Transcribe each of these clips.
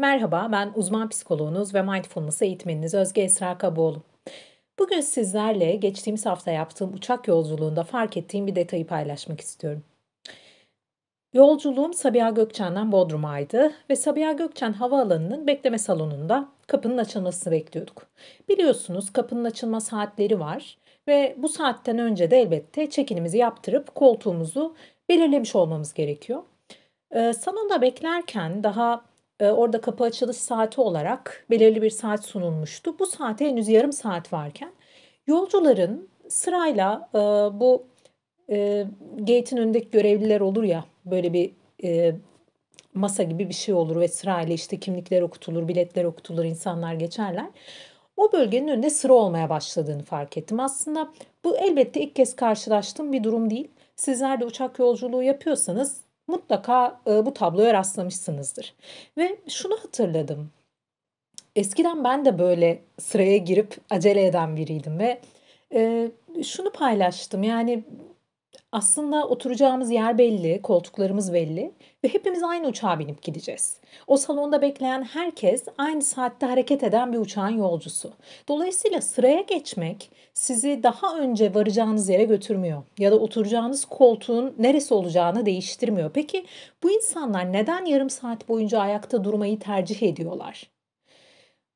Merhaba, ben uzman psikoloğunuz ve mindfulness eğitmeniniz Özge Esra Kaboğlu. Bugün sizlerle geçtiğimiz hafta yaptığım uçak yolculuğunda fark ettiğim bir detayı paylaşmak istiyorum. Yolculuğum Sabiha Gökçen'den Bodrum'aydı ve Sabiha Gökçen Havaalanı'nın bekleme salonunda kapının açılmasını bekliyorduk. Biliyorsunuz kapının açılma saatleri var ve bu saatten önce de elbette çekinimizi yaptırıp koltuğumuzu belirlemiş olmamız gerekiyor. Ee, salonda beklerken daha orada kapı açılış saati olarak belirli bir saat sunulmuştu. Bu saate henüz yarım saat varken yolcuların sırayla e, bu e, gate'in önündeki görevliler olur ya böyle bir e, masa gibi bir şey olur ve sırayla işte kimlikler okutulur, biletler okutulur, insanlar geçerler. O bölgenin önünde sıra olmaya başladığını fark ettim. Aslında bu elbette ilk kez karşılaştığım bir durum değil. Sizler de uçak yolculuğu yapıyorsanız mutlaka e, bu tabloya rastlamışsınızdır. Ve şunu hatırladım. Eskiden ben de böyle sıraya girip acele eden biriydim ve e, şunu paylaştım. Yani aslında oturacağımız yer belli, koltuklarımız belli ve hepimiz aynı uçağa binip gideceğiz. O salonda bekleyen herkes aynı saatte hareket eden bir uçağın yolcusu. Dolayısıyla sıraya geçmek sizi daha önce varacağınız yere götürmüyor ya da oturacağınız koltuğun neresi olacağını değiştirmiyor. Peki bu insanlar neden yarım saat boyunca ayakta durmayı tercih ediyorlar?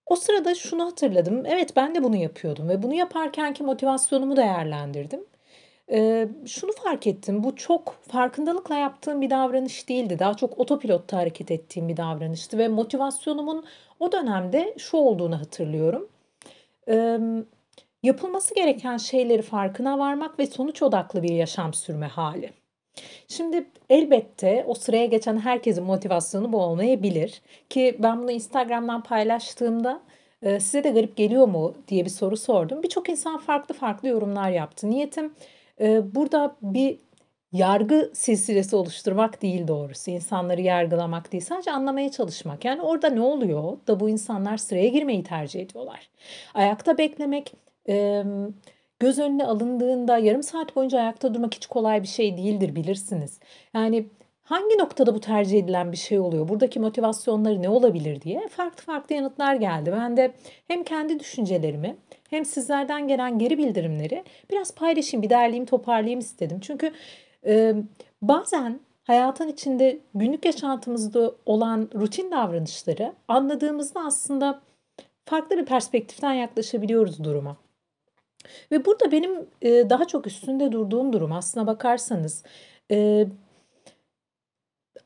O sırada şunu hatırladım. Evet ben de bunu yapıyordum ve bunu yaparkenki motivasyonumu değerlendirdim. Eee, şunu fark ettim, bu çok farkındalıkla yaptığım bir davranış değildi. Daha çok otopilotta hareket ettiğim bir davranıştı ve motivasyonumun o dönemde şu olduğunu hatırlıyorum. Emm, yapılması gereken şeyleri farkına varmak ve sonuç odaklı bir yaşam sürme hali. Şimdi elbette o sıraya geçen herkesin motivasyonu bu olmayabilir ki ben bunu Instagram'dan paylaştığımda, size de garip geliyor mu diye bir soru sordum. Birçok insan farklı farklı yorumlar yaptı. Niyetim Eee, burada bir yargı silsilesi oluşturmak değil doğrusu. İnsanları yargılamak değil, sadece anlamaya çalışmak. Yani orada ne oluyor da bu insanlar sıraya girmeyi tercih ediyorlar? Ayakta beklemek, göz önüne alındığında yarım saat boyunca ayakta durmak hiç kolay bir şey değildir, bilirsiniz. Yani hangi noktada bu tercih edilen bir şey oluyor? Buradaki motivasyonları ne olabilir diye farklı farklı yanıtlar geldi. Ben de hem kendi düşüncelerimi hem sizlerden gelen geri bildirimleri biraz paylaşayım, bir derleyeyim, toparlayayım istedim. Çünkü e, bazen hayatın içinde günlük yaşantımızda olan rutin davranışları anladığımızda aslında farklı bir perspektiften yaklaşabiliyoruz duruma. Ve burada benim e, daha çok üstünde durduğum durum aslına bakarsanız e,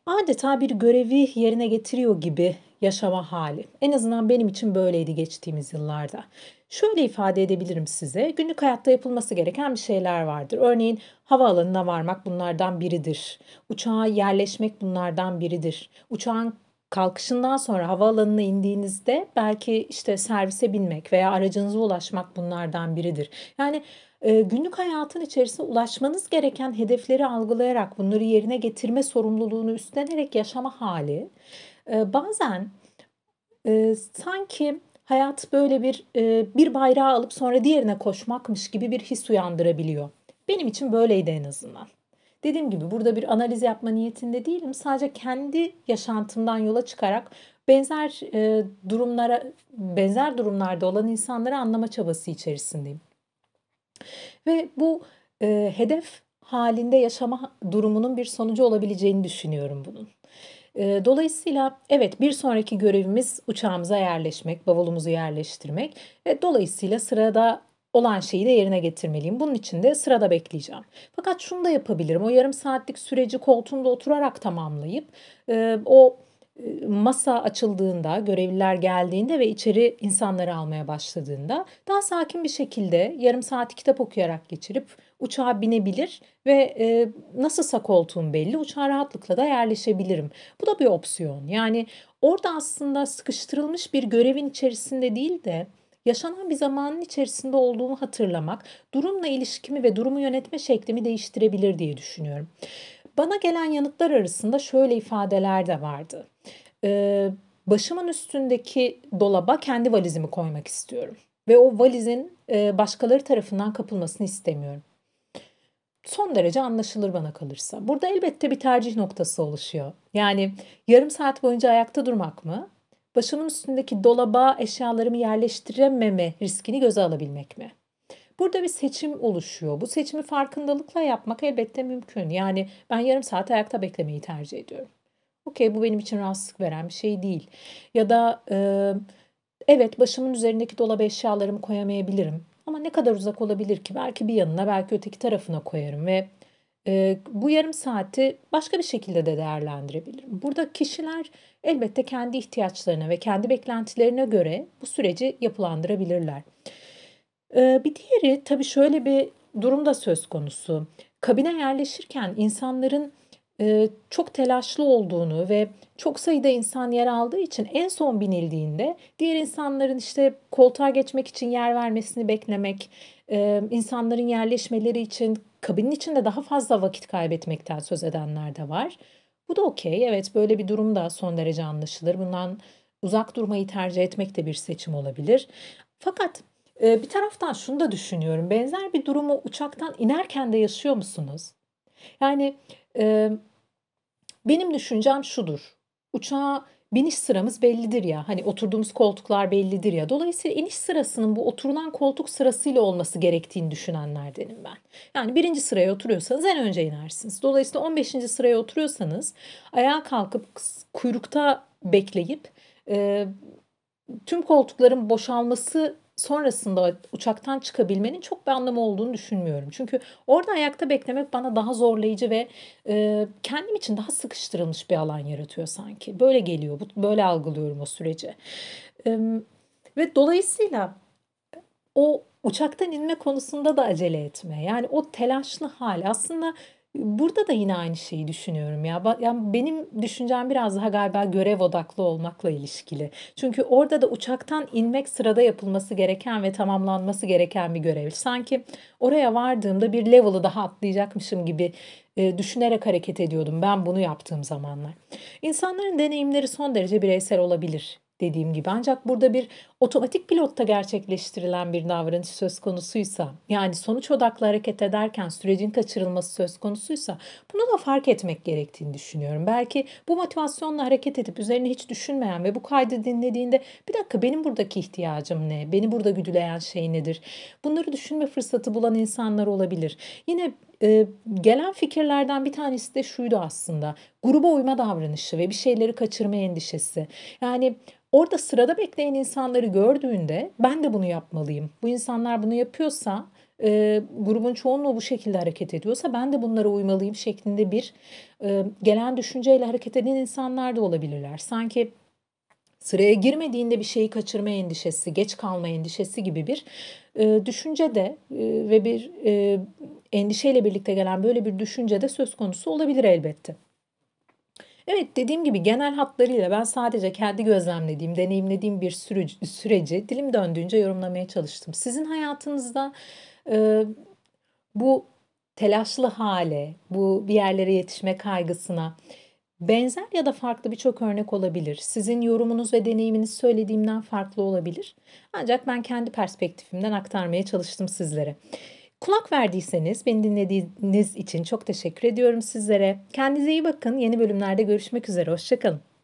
adeta bir görevi yerine getiriyor gibi yaşama hali. En azından benim için böyleydi geçtiğimiz yıllarda. Şöyle ifade edebilirim size. Günlük hayatta yapılması gereken bir şeyler vardır. Örneğin havaalanına varmak bunlardan biridir. Uçağa yerleşmek bunlardan biridir. Uçağın kalkışından sonra havaalanına indiğinizde belki işte servise binmek veya aracınıza ulaşmak bunlardan biridir. Yani günlük hayatın içerisinde ulaşmanız gereken hedefleri algılayarak bunları yerine getirme sorumluluğunu üstlenerek yaşama hali e, bazen e, sanki hayat böyle bir e, bir bayrağı alıp sonra diğerine koşmakmış gibi bir his uyandırabiliyor. Benim için böyleydi en azından. Dediğim gibi burada bir analiz yapma niyetinde değilim. Sadece kendi yaşantımdan yola çıkarak benzer e, durumlara benzer durumlarda olan insanları anlama çabası içerisindeyim. Ve bu e, hedef halinde yaşama durumunun bir sonucu olabileceğini düşünüyorum bunun. Dolayısıyla evet bir sonraki görevimiz uçağımıza yerleşmek, bavulumuzu yerleştirmek ve dolayısıyla sırada olan şeyi de yerine getirmeliyim. Bunun için de sırada bekleyeceğim. Fakat şunu da yapabilirim. O yarım saatlik süreci koltuğumda oturarak tamamlayıp o masa açıldığında, görevliler geldiğinde ve içeri insanları almaya başladığında daha sakin bir şekilde yarım saat kitap okuyarak geçirip uçağa binebilir ve e, nasılsa koltuğum belli uçağa rahatlıkla da yerleşebilirim. Bu da bir opsiyon. Yani orada aslında sıkıştırılmış bir görevin içerisinde değil de yaşanan bir zamanın içerisinde olduğumu hatırlamak durumla ilişkimi ve durumu yönetme şeklimi değiştirebilir diye düşünüyorum. Bana gelen yanıtlar arasında şöyle ifadeler de vardı. Ee, başımın üstündeki dolaba kendi valizimi koymak istiyorum. Ve o valizin e, başkaları tarafından kapılmasını istemiyorum. Son derece anlaşılır bana kalırsa. Burada elbette bir tercih noktası oluşuyor. Yani yarım saat boyunca ayakta durmak mı? Başımın üstündeki dolaba eşyalarımı yerleştirememe riskini göze alabilmek mi? Burada bir seçim oluşuyor. Bu seçimi farkındalıkla yapmak elbette mümkün. Yani ben yarım saat ayakta beklemeyi tercih ediyorum. Okey bu benim için rahatsızlık veren bir şey değil. Ya da e, evet başımın üzerindeki dolap eşyalarımı koyamayabilirim. Ama ne kadar uzak olabilir ki? Belki bir yanına belki öteki tarafına koyarım ve e, bu yarım saati başka bir şekilde de değerlendirebilirim. Burada kişiler elbette kendi ihtiyaçlarına ve kendi beklentilerine göre bu süreci yapılandırabilirler. E, bir diğeri tabii şöyle bir durum da söz konusu. Kabine yerleşirken insanların e, çok telaşlı olduğunu ve çok sayıda insan yer aldığı için en son binildiğinde diğer insanların işte koltuğa geçmek için yer vermesini beklemek, e, insanların yerleşmeleri için kabinin içinde daha fazla vakit kaybetmekten söz edenler de var. Bu da okey. Evet böyle bir durum da son derece anlaşılır. Bundan uzak durmayı tercih etmek de bir seçim olabilir. Fakat e, bir taraftan şunu da düşünüyorum. Benzer bir durumu uçaktan inerken de yaşıyor musunuz? Yani e, benim düşüncem şudur. Uçağa biniş sıramız bellidir ya. Hani oturduğumuz koltuklar bellidir ya. Dolayısıyla iniş sırasının bu oturulan koltuk sırasıyla olması gerektiğini düşünenlerdenim ben. Yani birinci sıraya oturuyorsanız en önce inersiniz. Dolayısıyla 15. sıraya oturuyorsanız ayağa kalkıp kuyrukta bekleyip e, tüm koltukların boşalması sonrasında uçaktan çıkabilmenin çok bir anlamı olduğunu düşünmüyorum. Çünkü orada ayakta beklemek bana daha zorlayıcı ve e, kendim için daha sıkıştırılmış bir alan yaratıyor sanki. Böyle geliyor, böyle algılıyorum o süreci. E, ve dolayısıyla o uçaktan inme konusunda da acele etme. Yani o telaşlı hal aslında Burada da yine aynı şeyi düşünüyorum ya. Yani benim düşüncem biraz daha galiba görev odaklı olmakla ilişkili. Çünkü orada da uçaktan inmek sırada yapılması gereken ve tamamlanması gereken bir görev. Sanki oraya vardığımda bir level'ı daha atlayacakmışım gibi e, düşünerek hareket ediyordum ben bunu yaptığım zamanlar. İnsanların deneyimleri son derece bireysel olabilir dediğim gibi. Ancak burada bir otomatik pilotta gerçekleştirilen bir davranış söz konusuysa, yani sonuç odaklı hareket ederken sürecin kaçırılması söz konusuysa bunu da fark etmek gerektiğini düşünüyorum. Belki bu motivasyonla hareket edip üzerine hiç düşünmeyen ve bu kaydı dinlediğinde bir dakika benim buradaki ihtiyacım ne? Beni burada güdüleyen şey nedir? Bunları düşünme fırsatı bulan insanlar olabilir. Yine e, gelen fikirlerden bir tanesi de şuydu aslında. Gruba uyma davranışı ve bir şeyleri kaçırma endişesi. Yani Orada sırada bekleyen insanları gördüğünde ben de bunu yapmalıyım. Bu insanlar bunu yapıyorsa e, grubun çoğunluğu bu şekilde hareket ediyorsa ben de bunlara uymalıyım şeklinde bir e, gelen düşünceyle hareket eden insanlar da olabilirler. Sanki sıraya girmediğinde bir şeyi kaçırma endişesi, geç kalma endişesi gibi bir e, düşünce de e, ve bir e, endişeyle birlikte gelen böyle bir düşünce de söz konusu olabilir elbette. Evet dediğim gibi genel hatlarıyla ben sadece kendi gözlemlediğim, deneyimlediğim bir süreci, süreci dilim döndüğünce yorumlamaya çalıştım. Sizin hayatınızda e, bu telaşlı hale, bu bir yerlere yetişme kaygısına benzer ya da farklı birçok örnek olabilir. Sizin yorumunuz ve deneyiminiz söylediğimden farklı olabilir. Ancak ben kendi perspektifimden aktarmaya çalıştım sizlere. Kulak verdiyseniz beni dinlediğiniz için çok teşekkür ediyorum sizlere. Kendinize iyi bakın. Yeni bölümlerde görüşmek üzere. Hoşçakalın.